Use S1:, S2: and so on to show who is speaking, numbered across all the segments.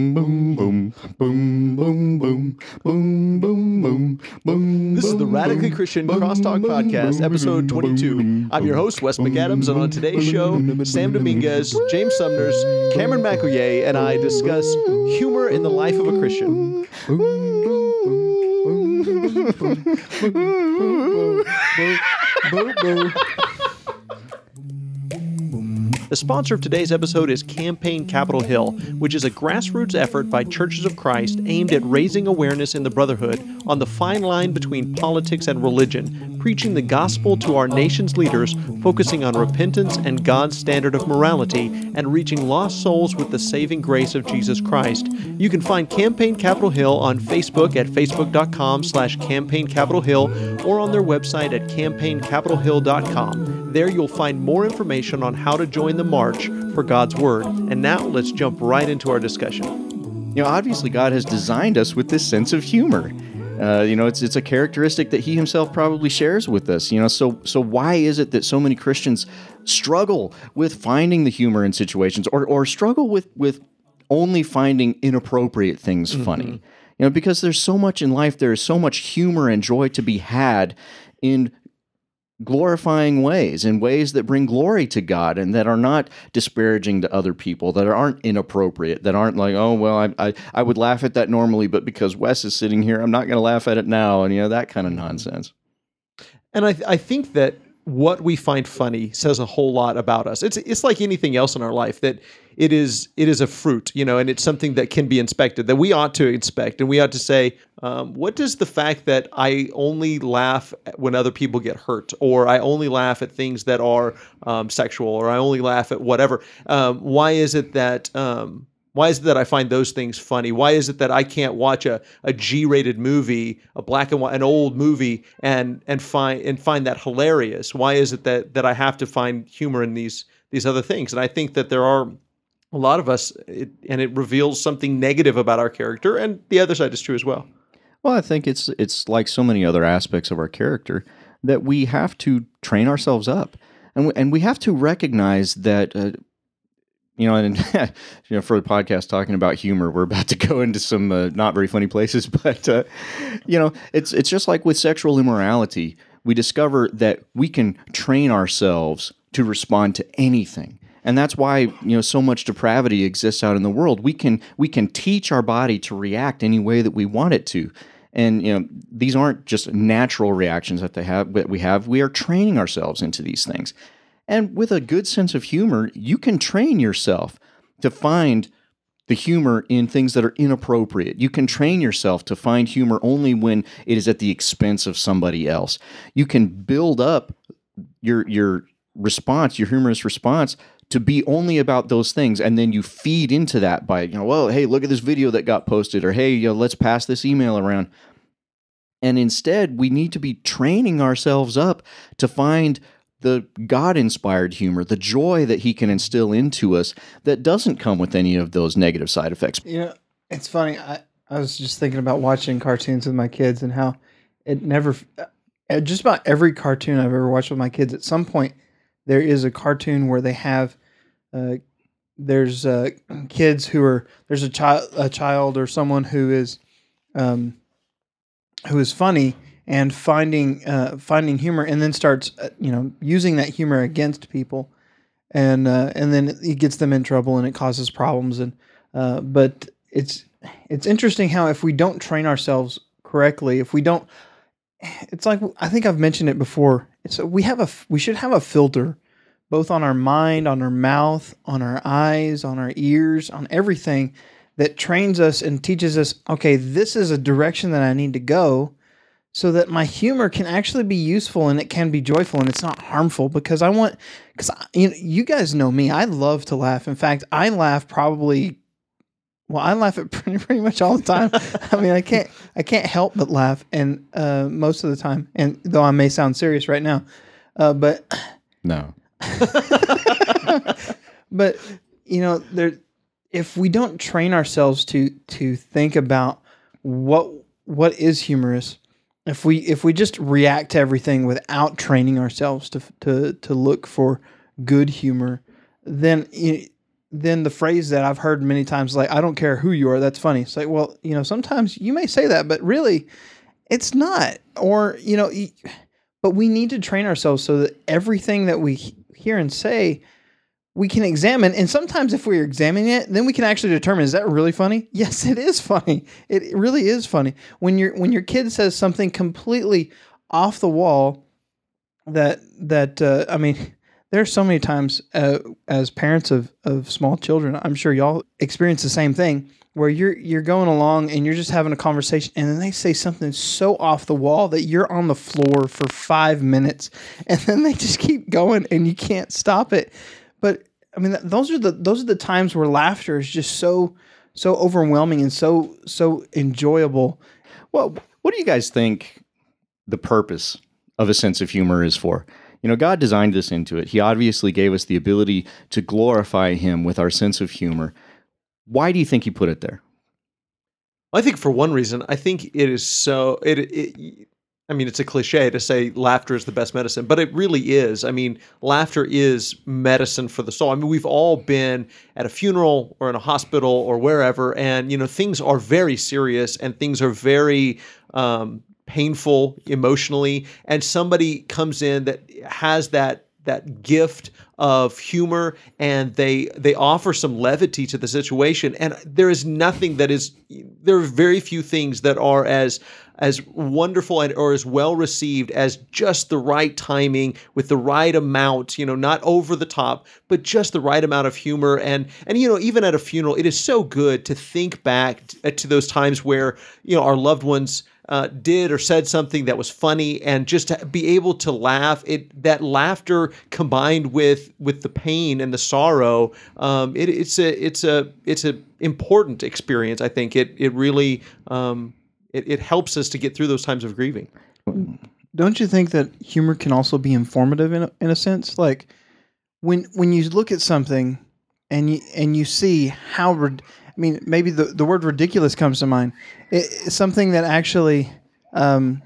S1: Boom, boom, boom, boom, boom, boom, boom, boom, boom.
S2: This is the Radically Christian Crosstalk Podcast, episode 22.
S1: boom,
S2: I'm your host, Wes McAdams, and on today's show, Sam Dominguez, James Sumners, Cameron McEllier, and I discuss humor in the life of a Christian. The sponsor of today's episode is Campaign Capitol Hill, which is a grassroots effort by Churches of Christ aimed at raising awareness in the Brotherhood on the fine line between politics and religion, preaching the gospel to our nation's leaders, focusing on repentance and God's standard of morality, and reaching lost souls with the saving grace of Jesus Christ. You can find Campaign Capitol Hill on Facebook at facebook.com slash campaign Capitol Hill or on their website at campaignCapitolHill.com. There you'll find more information on how to join the march for God's Word. And now let's jump right into our discussion.
S1: You know, obviously, God has designed us with this sense of humor. Uh, you know, it's it's a characteristic that He Himself probably shares with us. You know, so so why is it that so many Christians struggle with finding the humor in situations, or or struggle with with only finding inappropriate things funny? You know, because there's so much in life. There is so much humor and joy to be had in glorifying ways, in ways that bring glory to God and that are not disparaging to other people, that aren't inappropriate, that aren't like, oh, well, I, I, I would laugh at that normally, but because Wes is sitting here, I'm not going to laugh at it now. And, you know, that kind of mm-hmm. nonsense.
S2: And I, I think that what we find funny says a whole lot about us. It's it's like anything else in our life that it is it is a fruit, you know, and it's something that can be inspected that we ought to inspect, and we ought to say, um, what does the fact that I only laugh when other people get hurt, or I only laugh at things that are um, sexual, or I only laugh at whatever? Um, why is it that um, why is it that I find those things funny? Why is it that I can't watch a, a G-rated movie, a black and white, an old movie, and and find and find that hilarious? Why is it that that I have to find humor in these these other things? And I think that there are a lot of us, it, and it reveals something negative about our character, and the other side is true as well.
S1: Well, I think it's it's like so many other aspects of our character that we have to train ourselves up, and we, and we have to recognize that. Uh, you know, and you know, for the podcast talking about humor, we're about to go into some uh, not very funny places, but uh, you know, it's it's just like with sexual immorality. We discover that we can train ourselves to respond to anything. And that's why you know so much depravity exists out in the world. We can we can teach our body to react any way that we want it to. And you know these aren't just natural reactions that they have that we have. We are training ourselves into these things and with a good sense of humor you can train yourself to find the humor in things that are inappropriate. You can train yourself to find humor only when it is at the expense of somebody else. You can build up your your response, your humorous response to be only about those things and then you feed into that by you know well hey look at this video that got posted or hey you know, let's pass this email around and instead we need to be training ourselves up to find the god inspired humor the joy that he can instill into us that doesn't come with any of those negative side effects
S3: You know, it's funny. I, I was just thinking about watching cartoons with my kids and how it never, uh, just about every cartoon I've ever watched with my kids, at some point, there is a cartoon where they have, uh, there's uh, kids who are, there's a child, a child or someone who is, um, who is funny and finding, uh, finding humor and then starts, uh, you know, using that humor against people. And, uh, and then it gets them in trouble and it causes problems. And, uh, but it's it's interesting how if we don't train ourselves correctly, if we don't, it's like I think I've mentioned it before. It's we have a we should have a filter, both on our mind, on our mouth, on our eyes, on our ears, on everything that trains us and teaches us. Okay, this is a direction that I need to go, so that my humor can actually be useful and it can be joyful and it's not harmful. Because I want, because you know, you guys know me. I love to laugh. In fact, I laugh probably well, I laugh at pretty pretty much all the time. I mean, I can't I can't help but laugh, and uh, most of the time, and though I may sound serious right now, uh, but
S1: no
S3: but you know, there if we don't train ourselves to to think about what what is humorous, if we if we just react to everything without training ourselves to to to look for good humor, then then the phrase that I've heard many times, like "I don't care who you are," that's funny. It's like, well, you know, sometimes you may say that, but really, it's not. Or you know, but we need to train ourselves so that everything that we hear and say, we can examine. And sometimes, if we're examining it, then we can actually determine: is that really funny? Yes, it is funny. It really is funny when your when your kid says something completely off the wall. That that uh, I mean there's so many times uh, as parents of, of small children i'm sure y'all experience the same thing where you're you're going along and you're just having a conversation and then they say something so off the wall that you're on the floor for five minutes and then they just keep going and you can't stop it but i mean those are the those are the times where laughter is just so so overwhelming and so so enjoyable
S1: Well, what do you guys think the purpose of a sense of humor is for? You know, God designed this into it. He obviously gave us the ability to glorify Him with our sense of humor. Why do you think He put it there?
S2: I think for one reason, I think it is so it, it I mean, it's a cliche to say laughter is the best medicine, but it really is. I mean, laughter is medicine for the soul. I mean, we've all been at a funeral or in a hospital or wherever, and you know, things are very serious and things are very um, painful emotionally, and somebody comes in that has that that gift of humor and they they offer some levity to the situation and there is nothing that is there are very few things that are as as wonderful and or as well received as just the right timing with the right amount you know not over the top but just the right amount of humor. And and you know even at a funeral it is so good to think back t- to those times where you know our loved ones uh, did or said something that was funny and just to be able to laugh it that laughter combined with with the pain and the sorrow um, it, it's a it's a it's a important experience i think. It it really um, it, it helps us to get through those times of grieving.
S3: Don't you think that humor can also be informative in a, in a sense? Like when when you look at something and you and you see how I mean maybe the, the word ridiculous comes to mind. It, something that actually um,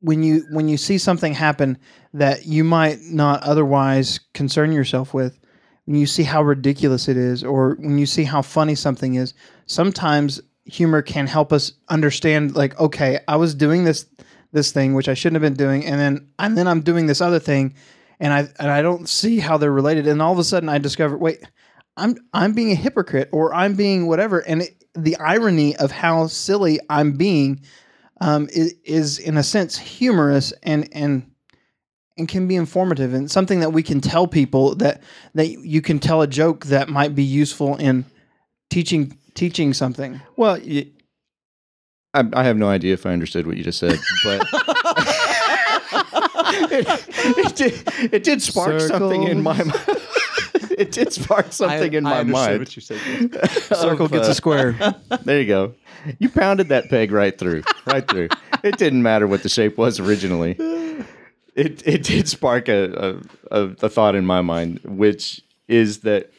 S3: when you when you see something happen that you might not otherwise concern yourself with when you see how ridiculous it is or when you see how funny something is sometimes humor can help us understand like okay I was doing this this thing which I shouldn't have been doing and then and then I'm doing this other thing and I and I don't see how they're related and all of a sudden I discover wait I'm I'm being a hypocrite or I'm being whatever and it, the irony of how silly I'm being um, is, is in a sense humorous and and and can be informative and something that we can tell people that that you can tell a joke that might be useful in teaching teaching something.
S1: Well, I I have no idea if I understood what you just said, but it, it did, it did spark something in my mind. it did spark something in my
S2: understood
S1: mind.
S2: what you said
S3: Circle
S1: of,
S3: gets
S1: uh,
S3: a square.
S1: There you go. You pounded that peg right through, right through. It didn't matter what the shape was originally. It it did spark a a, a, a thought in my mind, which is that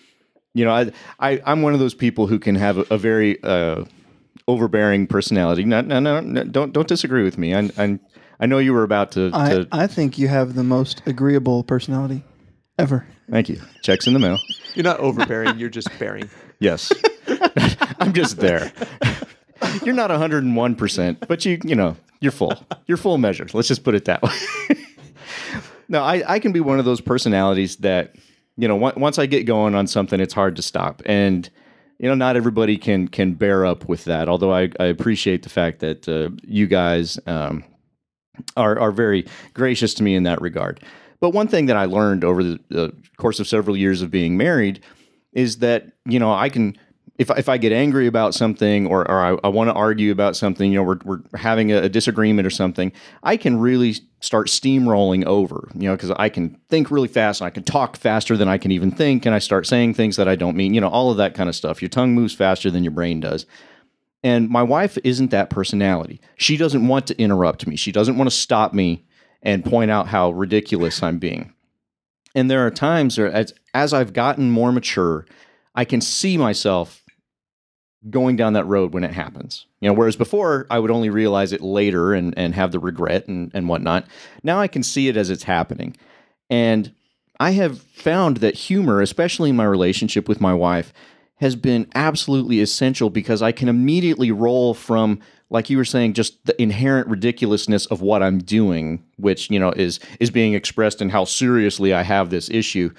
S1: you know I, I I'm one of those people who can have a, a very uh, overbearing personality. No, no, no, no, don't don't disagree with me. I I, I know you were about to.
S3: I, I think you have the most agreeable personality ever.
S1: thank you. Checks in the mail.
S2: you're not overbearing you're just bearing
S1: Yes, I'm just there. You're not 101, percent but you you know you're full. You're full measure. Let's just put it that way. no, I I can be one of those personalities that you know on- once I get going on something, it's hard to stop, and you know not everybody can can bear up with that. Although I I appreciate the fact that uh, you guys um, are are very gracious to me in that regard. But one thing that I learned over the, the course of several years of being married is that you know I can if if I get angry about something or or I, I want to argue about something, you know, we're we're having a, a disagreement or something, I can really start steamrolling over, you know, because I can think really fast and I can talk faster than I can even think, and I start saying things that I don't mean, you know, all of that kind of stuff. Your tongue moves faster than your brain does. And my wife isn't that personality. She doesn't want to interrupt me. She doesn't want to stop me and point out how ridiculous I'm being. And there are times where, as, as I've gotten more mature, I can see myself going down that road when it happens. You know, whereas before I would only realize it later and, and have the regret and, and whatnot. Now I can see it as it's happening. And I have found that humor, especially in my relationship with my wife, has been absolutely essential because I can immediately roll from like you were saying just the inherent ridiculousness of what I'm doing, which, you know, is is being expressed in how seriously I have this issue.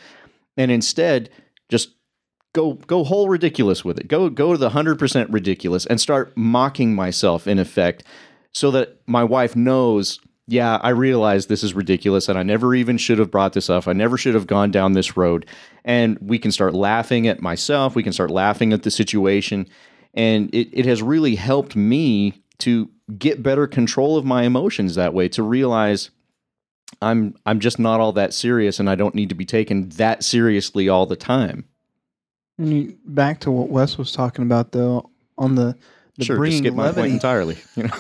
S1: And instead, just go go whole ridiculous with it. Go go to the 100% ridiculous and start mocking myself in effect so that my wife knows yeah, I realize this is ridiculous and I never even should have brought this up. I never should have gone down this road. And we can start laughing at myself. We can start laughing at the situation. And it, it has really helped me to get better control of my emotions that way, to realize I'm I'm just not all that serious and I don't need to be taken that seriously all the time.
S3: And you, back to what Wes was talking about, though, on the, the
S1: sure, just
S3: bringing
S1: skip my point entirely. You know?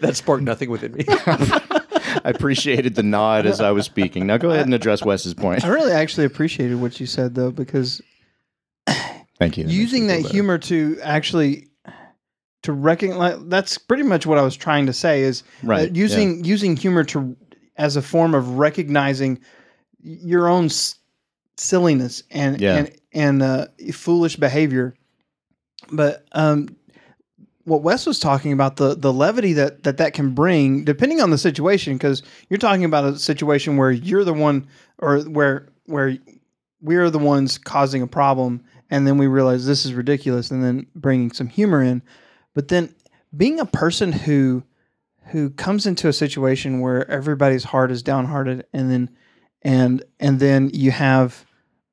S2: that sparked nothing within me.
S1: I appreciated the nod as I was speaking. Now go ahead and address Wes's point.
S3: I really actually appreciated what you said, though, because
S1: Thank you.
S3: using that humor to actually to recognize that's pretty much what I was trying to say is uh,
S1: Right,
S3: using using humor to as a form of recognizing your own s- silliness and
S1: Yeah.
S3: and and uh, foolish behavior. But um, what Wes was talking about the the levity that that that can bring, depending on the situation, because you're talking about a situation where you're the one, or where where we're the ones causing a problem, and then we realize this is ridiculous, and then bringing some humor in. But then being a person who who comes into a situation where everybody's heart is downhearted, and then and and then you have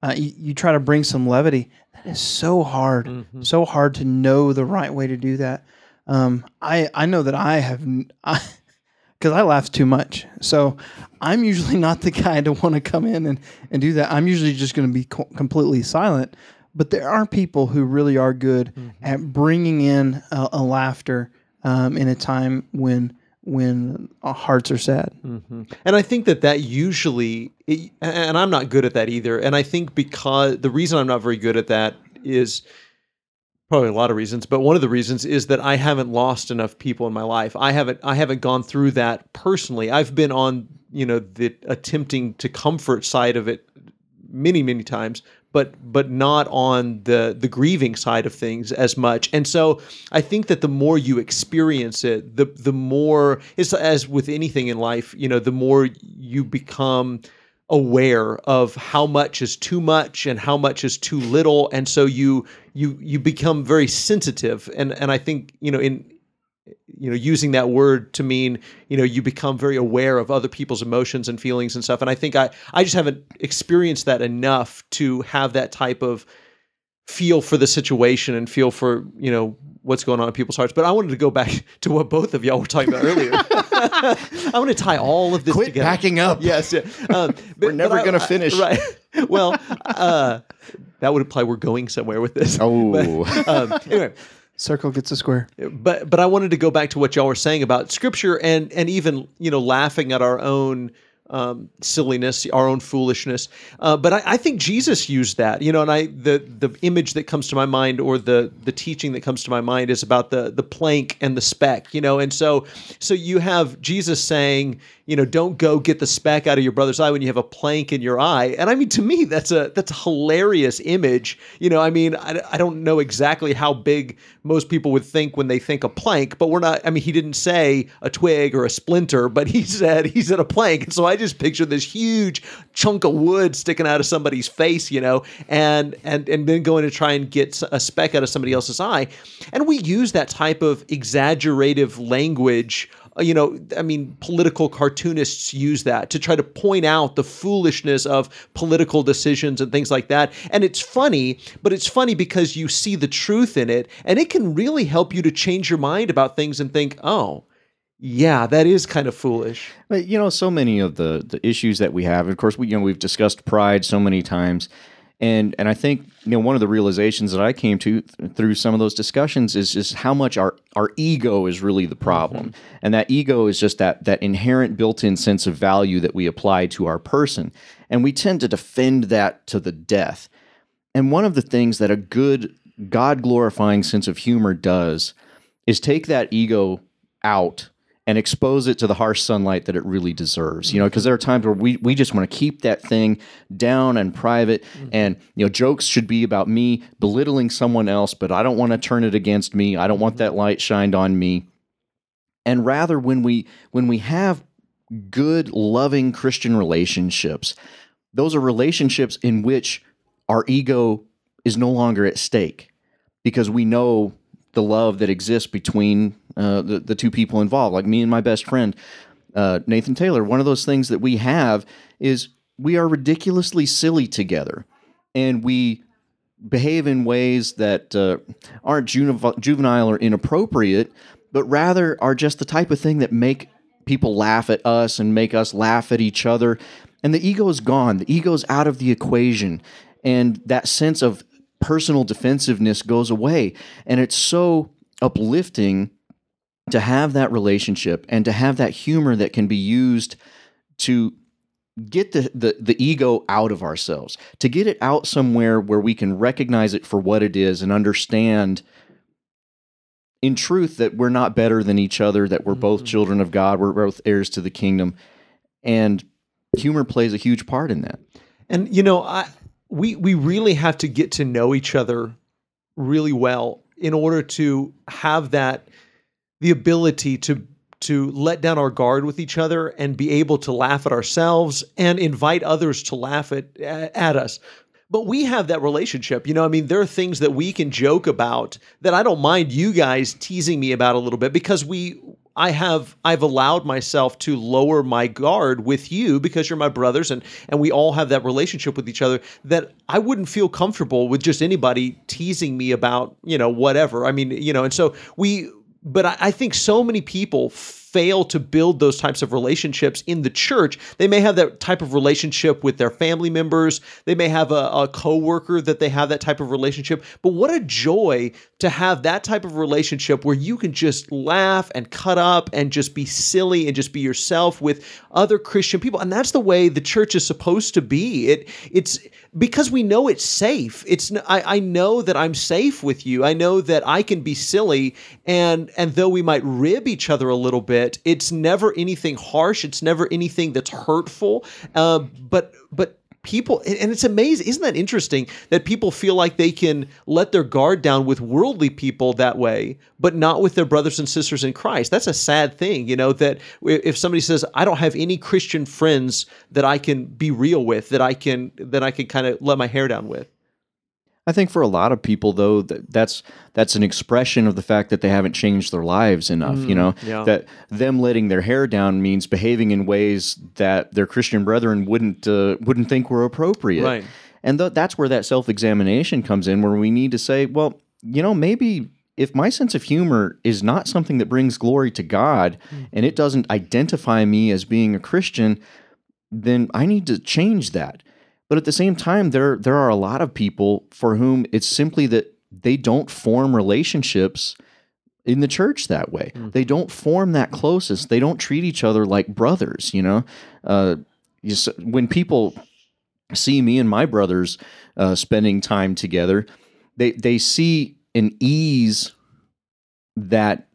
S3: uh, you, you try to bring some levity. That is so hard,
S2: Mm-hmm.
S3: so hard to know the right way to do that. Um, I I know that I have because I, laugh too much, so I'm usually not the guy to want to come in and and do that. I'm usually just going to be co- completely silent. But there are people who really are good at bringing in a, a laughter um, in a time when when hearts are sad. Mm-hmm.
S2: And I think that that usually, it, and I'm not good at that either. And I think because the reason I'm not very good at that is probably a lot of reasons, but one of the reasons is that I haven't lost enough people in my life. I haven't I haven't gone through that personally. I've been on you know the attempting to comfort side of it many many times but but not on the the grieving side of things as much. And so i think that the more you experience it the the more it's as with anything in life you know the more you become aware of how much is too much and how much is too little. And so you you you become very sensitive. And and i think you know in you know using that word to mean you know you become very aware of other people's emotions and feelings and stuff and i think i i just haven't experienced that enough to have that type of feel for the situation and feel for you know what's going on in people's hearts but i wanted to go back to what both of y'all were talking about earlier i want to tie all of this
S1: Quit
S2: together
S1: backing up.
S2: yes yeah. um,
S1: We're never gonna
S2: I-
S1: finish.
S2: right well uh that would imply we're going somewhere with this
S1: Oh.
S2: um, anyway
S3: Circle gets a square.
S2: but but I wanted to go back to what y'all were saying about scripture and and even you know laughing at our own um, silliness, our own foolishness. Uh, but I, I think Jesus used that, you know, and I the the image that comes to my mind or the the teaching that comes to my mind is about the the plank and the speck, you know, and so so you have Jesus saying, you know, don't go get the speck out of your brother's eye when you have a plank in your eye. And I mean, to me, that's a that's a hilarious image. You know, I mean, I, I don't know exactly how big most people would think when they think a plank, but we're not. I mean, he didn't say a twig or a splinter, but he said he said a plank. And so I just picture this huge chunk of wood sticking out of somebody's face, you know, and and and then going to try and get a speck out of somebody else's eye. And we use that type of exaggerative language Uh, you know, I mean, political cartoonists use that to try to point out the foolishness of political decisions and things like that. And it's funny, but it's funny because you see the truth in it, and it can really help you to change your mind about things and think, oh, yeah, that is kind of foolish.
S1: But, you know, so many of the the issues that we have. Of course, we you know we've discussed pride so many times, and and I think you know one of the realizations that I came to th- through some of those discussions is just how much our our ego is really the problem, mm-hmm. and that ego is just that that inherent built-in sense of value that we apply to our person, and we tend to defend that to the death. And one of the things that a good God glorifying sense of humor does is take that ego out and expose it to the harsh sunlight that it really deserves. You know, mm-hmm. because there are times where we we just want to keep that thing down and private, mm-hmm. and you know, jokes should be about me belittling someone else, but I don't want to turn it against me. I don't want mm-hmm. that light shined on me. And rather, when we when we have good, loving Christian relationships, those are relationships in which our ego is no longer at stake because we know the love that exists between uh, the, the two people involved, like me and my best friend, uh, Nathan Taylor. One of those things that we have is we are ridiculously silly together and we behave in ways that uh, aren't juvenile, juvenile or inappropriate, but rather are just the type of thing that make people laugh at us and make us laugh at each other. And the ego is gone. The ego is out of the equation. And that sense of personal defensiveness goes away. And it's so uplifting to have that relationship and to have that humor that can be used to get the, the, the ego out of ourselves, to get it out somewhere where we can recognize it for what it is and understand in truth that we're not better than each other, that we're both mm-hmm. children of God, we're both heirs to the kingdom. And humor plays a huge part in that.
S2: And you know, I we we really have to get to know each other really well in order to have that the ability to to let down our guard with each other and be able to laugh at ourselves and invite others to laugh at at us. But we have that relationship. You know, I mean, there are things that we can joke about that I don't mind you guys teasing me about a little bit because we I have I've allowed myself to lower my guard with you because you're my brothers and and we all have that relationship with each other that I wouldn't feel comfortable with just anybody teasing me about, you know, whatever. I mean, you know, and so we but I, I think so many people fail to build those types of relationships in the church. They may have that type of relationship with their family members. They may have a, a coworker that they have that type of relationship. But what a joy to have that type of relationship where you can just laugh and cut up and just be silly and just be yourself with other Christian people. And that's the way the church is supposed to be. It it's because we know it's safe. It's I, I know that I'm safe with you. I know that I can be silly and and though we might rib each other a little bit bit. It's never anything harsh. It's never anything that's hurtful. Uh, but but people and it's amazing isn't that interesting that people feel like they can let their guard down with worldly people that way but not with their brothers and sisters in christ that's a sad thing you know that if somebody says i don't have any christian friends that i can be real with that i can that i can kind of let my hair down with
S1: I think for a lot of people, though, that that's that's an expression of the fact that they haven't changed their lives enough. you know,
S2: yeah.
S1: that them letting their hair down means behaving in ways that their Christian brethren wouldn't uh, wouldn't think were appropriate.
S2: Right.
S1: And th- that's where that self examination comes in, where we need to say, well, you know, maybe if my sense of humor is not something that brings glory to God, and it doesn't identify me as being a Christian, then I need to change that. But at the same time, there there are a lot of people for whom it's simply that they don't form relationships in the church that way. They don't form that closest. They don't treat each other like brothers. You know, uh, you when people see me and my brothers uh, spending time together, they they see an ease that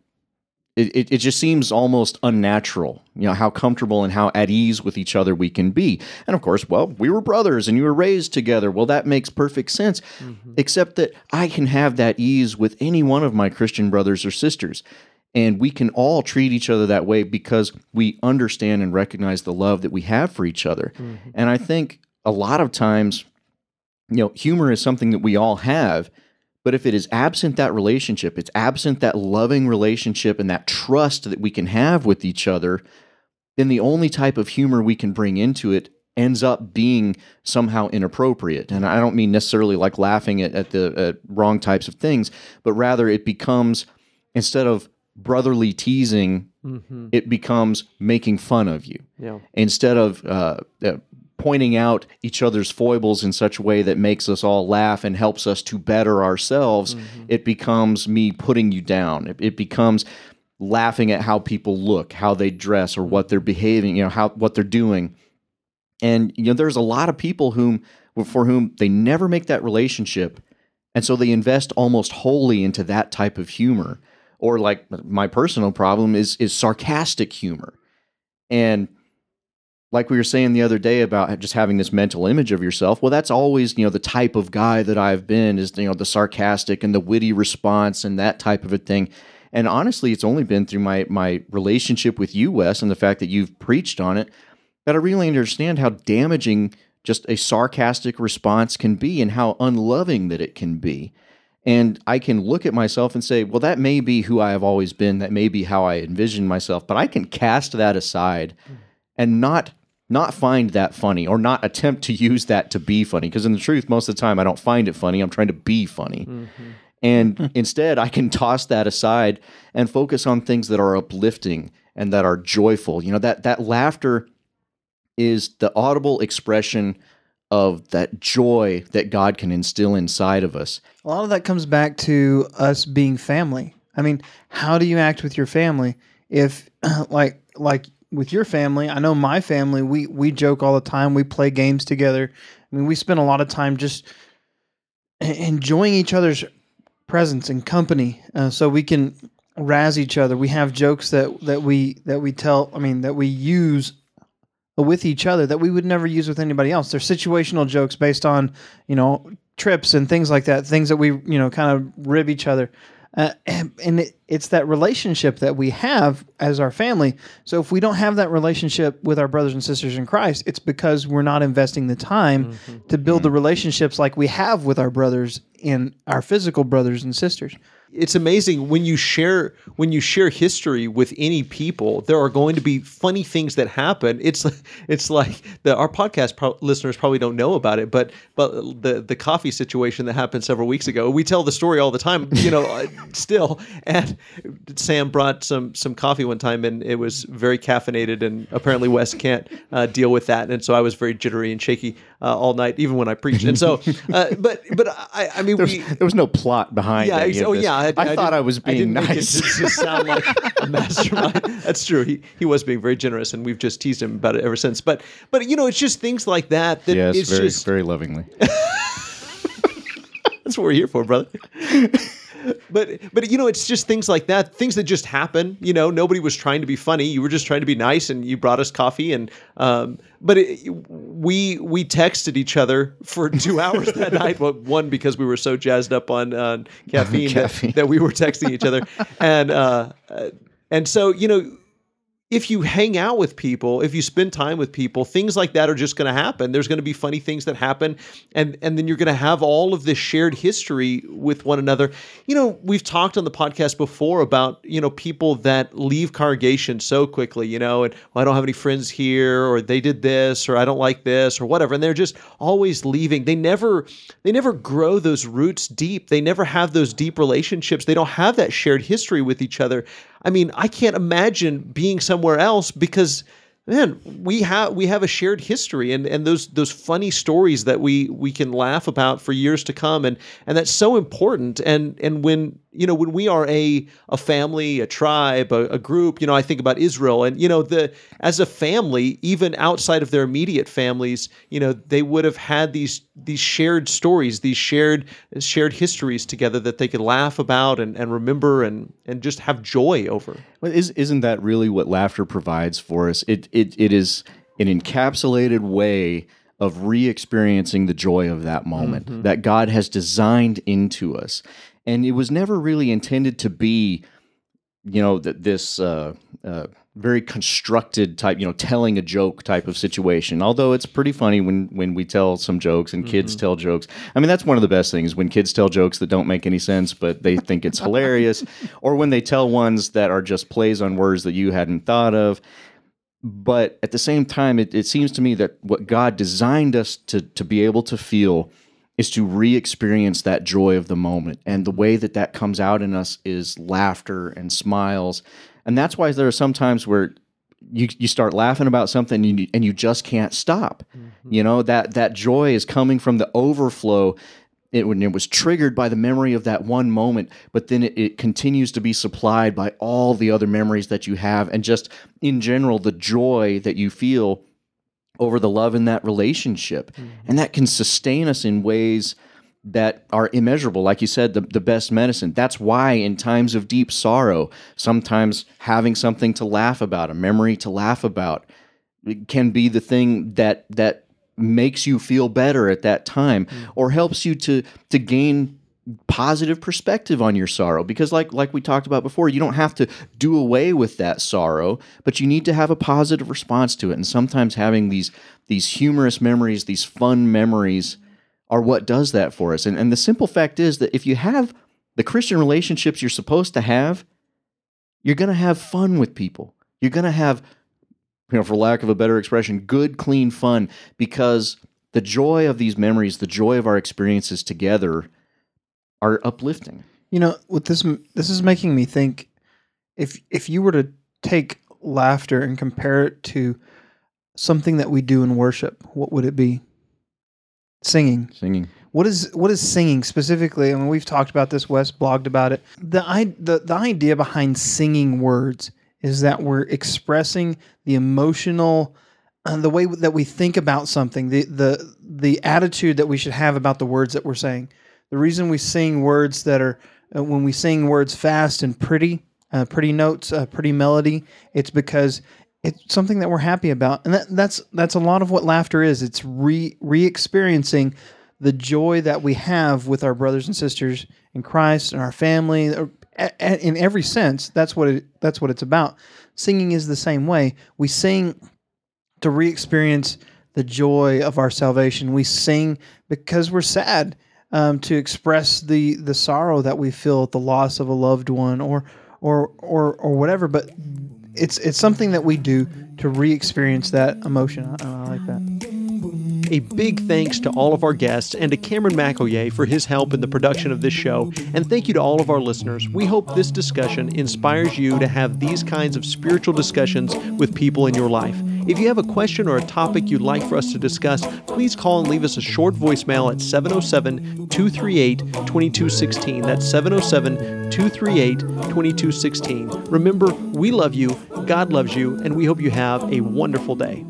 S1: it, it, it just seems almost unnatural, you know, how comfortable and how at ease with each other we can be. And of course, well, we were brothers and you were raised together. Well, that makes perfect sense, mm-hmm. except that I can have that ease with any one of my Christian brothers or sisters. And we can all treat each other that way because we understand and recognize the love that we have for each other. Mm-hmm. And I think a lot of times, you know, humor is something that we all have. But if it is absent that relationship, it's absent that loving relationship and that trust that we can have with each other, then the only type of humor we can bring into it ends up being somehow inappropriate. And I don't mean necessarily like laughing at, at the at wrong types of things, but rather it becomes instead of brotherly teasing, it becomes making fun of you.
S2: Yeah.
S1: Instead of uh, uh, pointing out each other's foibles in such a way that makes us all laugh and helps us to better ourselves, mm-hmm. it becomes me putting you down. It, it becomes laughing at how people look, how they dress, or what they're behaving, you know, how what they're doing. And you know, there's a lot of people whom for whom they never make that relationship, and so they invest almost wholly into that type of humor or like my personal problem is is sarcastic humor. And like we were saying the other day about just having this mental image of yourself, well that's always, you know, the type of guy that I've been is you know the sarcastic and the witty response and that type of a thing. And honestly, it's only been through my my relationship with you, Wes, and the fact that you've preached on it that I really understand how damaging just a sarcastic response can be and how unloving that it can be. And I can look at myself and say, well, that may be who I have always been. That may be how I envision myself, but I can cast that aside hmm. and not not find that funny or not attempt to use that to be funny. Because in the truth, most of the time I don't find it funny. I'm trying to be funny. Mm-hmm. And instead, I can toss that aside and focus on things that are uplifting and that are joyful. You know, that that laughter is the audible expression of that joy that God can instill inside of us.
S3: A lot of that comes back to us being family. I mean, how do you act with your family? If like like with your family, I know my family, we we joke all the time, we play games together. I mean, we spend a lot of time just enjoying each other's presence and company, uh, so we can razz each other. We have jokes that that we that we tell. I mean, that we use with each other that we would never use with anybody else. They're situational jokes based on you know trips and things like that. Things that we you know kind of rib each other. Uh, and and it, it's that relationship that we have as our family. So if we don't have that relationship with our brothers and sisters in Christ, it's because we're not investing the time to build the relationships like we have with our brothers and our physical brothers and sisters.
S2: It's amazing when you share when you share history with any people there are going to be funny things that happen. It's it's like the our podcast pro- listeners probably don't know about it but but the the coffee situation that happened several weeks ago we tell the story all the time you know uh, still. And Sam brought some some coffee one time and it was very caffeinated and apparently Wes can't uh, deal with that. And so I was very jittery and shaky uh, all night even when I preached. And so uh, but but I I mean we
S1: There was no plot behind
S2: yeah, oh yeah.
S1: I, thought
S2: didn't-
S1: I was being
S2: it
S1: nice.
S2: to sound like a mastermind. That's true. He he was being very generous, and we've just teased him about it ever since. But but you know, it's just things like that that
S1: yes,
S2: it's
S1: very
S2: just
S1: very lovingly.
S2: that's what we're here for, brother. But but you know, it's just things like that, things that just happen. You know, nobody was trying to be funny. You were just trying to be nice, and you brought us coffee. And um, but it, we we texted each other for two hours that night. Well, one because we were so jazzed up on uh, caffeine,
S1: Caffeine.
S2: That, that we were texting each other, and uh, uh, and so you know if you hang out with people, if you spend time with people, things like that are just going to happen. There's going to be funny things that happen, and and then you're going to have all of this shared history with one another. You know, we've talked on the podcast before about you know people that leave congregation so quickly. You know, and well, I don't have any friends here, or they did this, or I don't like this, or whatever, and they're just always leaving. They never they never grow those roots deep. They never have those deep relationships. They don't have that shared history with each other. I mean, I can't imagine being somewhere else because man, we have we have a shared history and and those those funny stories that we we can laugh about for years to come. And and that's so important. And and when you know when we are a a family a tribe a, a group you know i think about israel and you know the as a family even outside of their immediate families you know they would have had these these shared stories these shared shared histories together that they could laugh about and, and remember and and just have joy over
S1: Well, is, isn't that really what laughter provides for us? It, it, it is an encapsulated way of re experiencing the joy of that moment mm-hmm. that God has designed into us. And it was never really intended to be, you know, that this uh, uh, very constructed type, you know, telling a joke type of situation. Although it's pretty funny when, when we tell some jokes and kids tell jokes. I mean, that's one of the best things when kids tell jokes that don't make any sense, but they think it's hilarious, or when they tell ones that are just plays on words that you hadn't thought of. But at the same time, it, it seems to me that what God designed us to, to be able to feel is to re experience that joy of the moment. And the way that that comes out in us is laughter and smiles. And that's why there are some times where you, you start laughing about something and you, and you just can't stop. Mm-hmm. You know, that, that joy is coming from the overflow. It, when it was triggered by the memory of that one moment, but then it, it continues to be supplied by all the other memories that you have, and just in general, the joy that you feel over the love in that relationship. And that can sustain us in ways that are immeasurable. Like you said, the, the best medicine. That's why, in times of deep sorrow, sometimes having something to laugh about, a memory to laugh about, can be the thing that that makes you feel better at that time mm. or helps you to to gain positive perspective on your sorrow because like like we talked about before you don't have to do away with that sorrow but you need to have a positive response to it. And sometimes having these these humorous memories these fun memories are what does that for us. And and the simple fact is that if you have the christian relationships you're supposed to have you're going to have fun with people. You're going to have you know for lack of a better expression good clean fun because the joy of these memories the joy of our experiences together are uplifting.
S3: You know, with this this is making me think if if you were to take laughter and compare it to something that we do in worship, what would it be? Singing.
S1: Singing.
S3: What is what is singing specifically? I mean, we've talked about this. Wes blogged about it. The I, the the idea behind singing words is that we're expressing the emotional, uh, the way that we think about something, the the the attitude that we should have about the words that we're saying. The reason we sing words that are, uh, when we sing words fast and pretty, uh, pretty notes, uh, pretty melody, it's because it's something that we're happy about, and that, that's that's a lot of what laughter is. It's re re experiencing the joy that we have with our brothers and sisters in Christ and our family. In every sense, that's what it that's what it's about. Singing is the same way. We sing to re-experience the joy of our salvation. We sing because we're sad um, to express the the sorrow that we feel at the loss of a loved one or or or or whatever. But it's it's something that we do to re-experience that emotion. I, I like that.
S2: A big thanks to all of our guests and to Cameron McElyae for his help in the production of this show. And thank you to all of our listeners. We hope this discussion inspires you to have these kinds of spiritual discussions with people in your life. If you have a question or a topic you'd like for us to discuss, please call and leave us a short voicemail at 707 238 2216. That's 707 238 2216. Remember, we love you, God loves you, and we hope you have a wonderful day.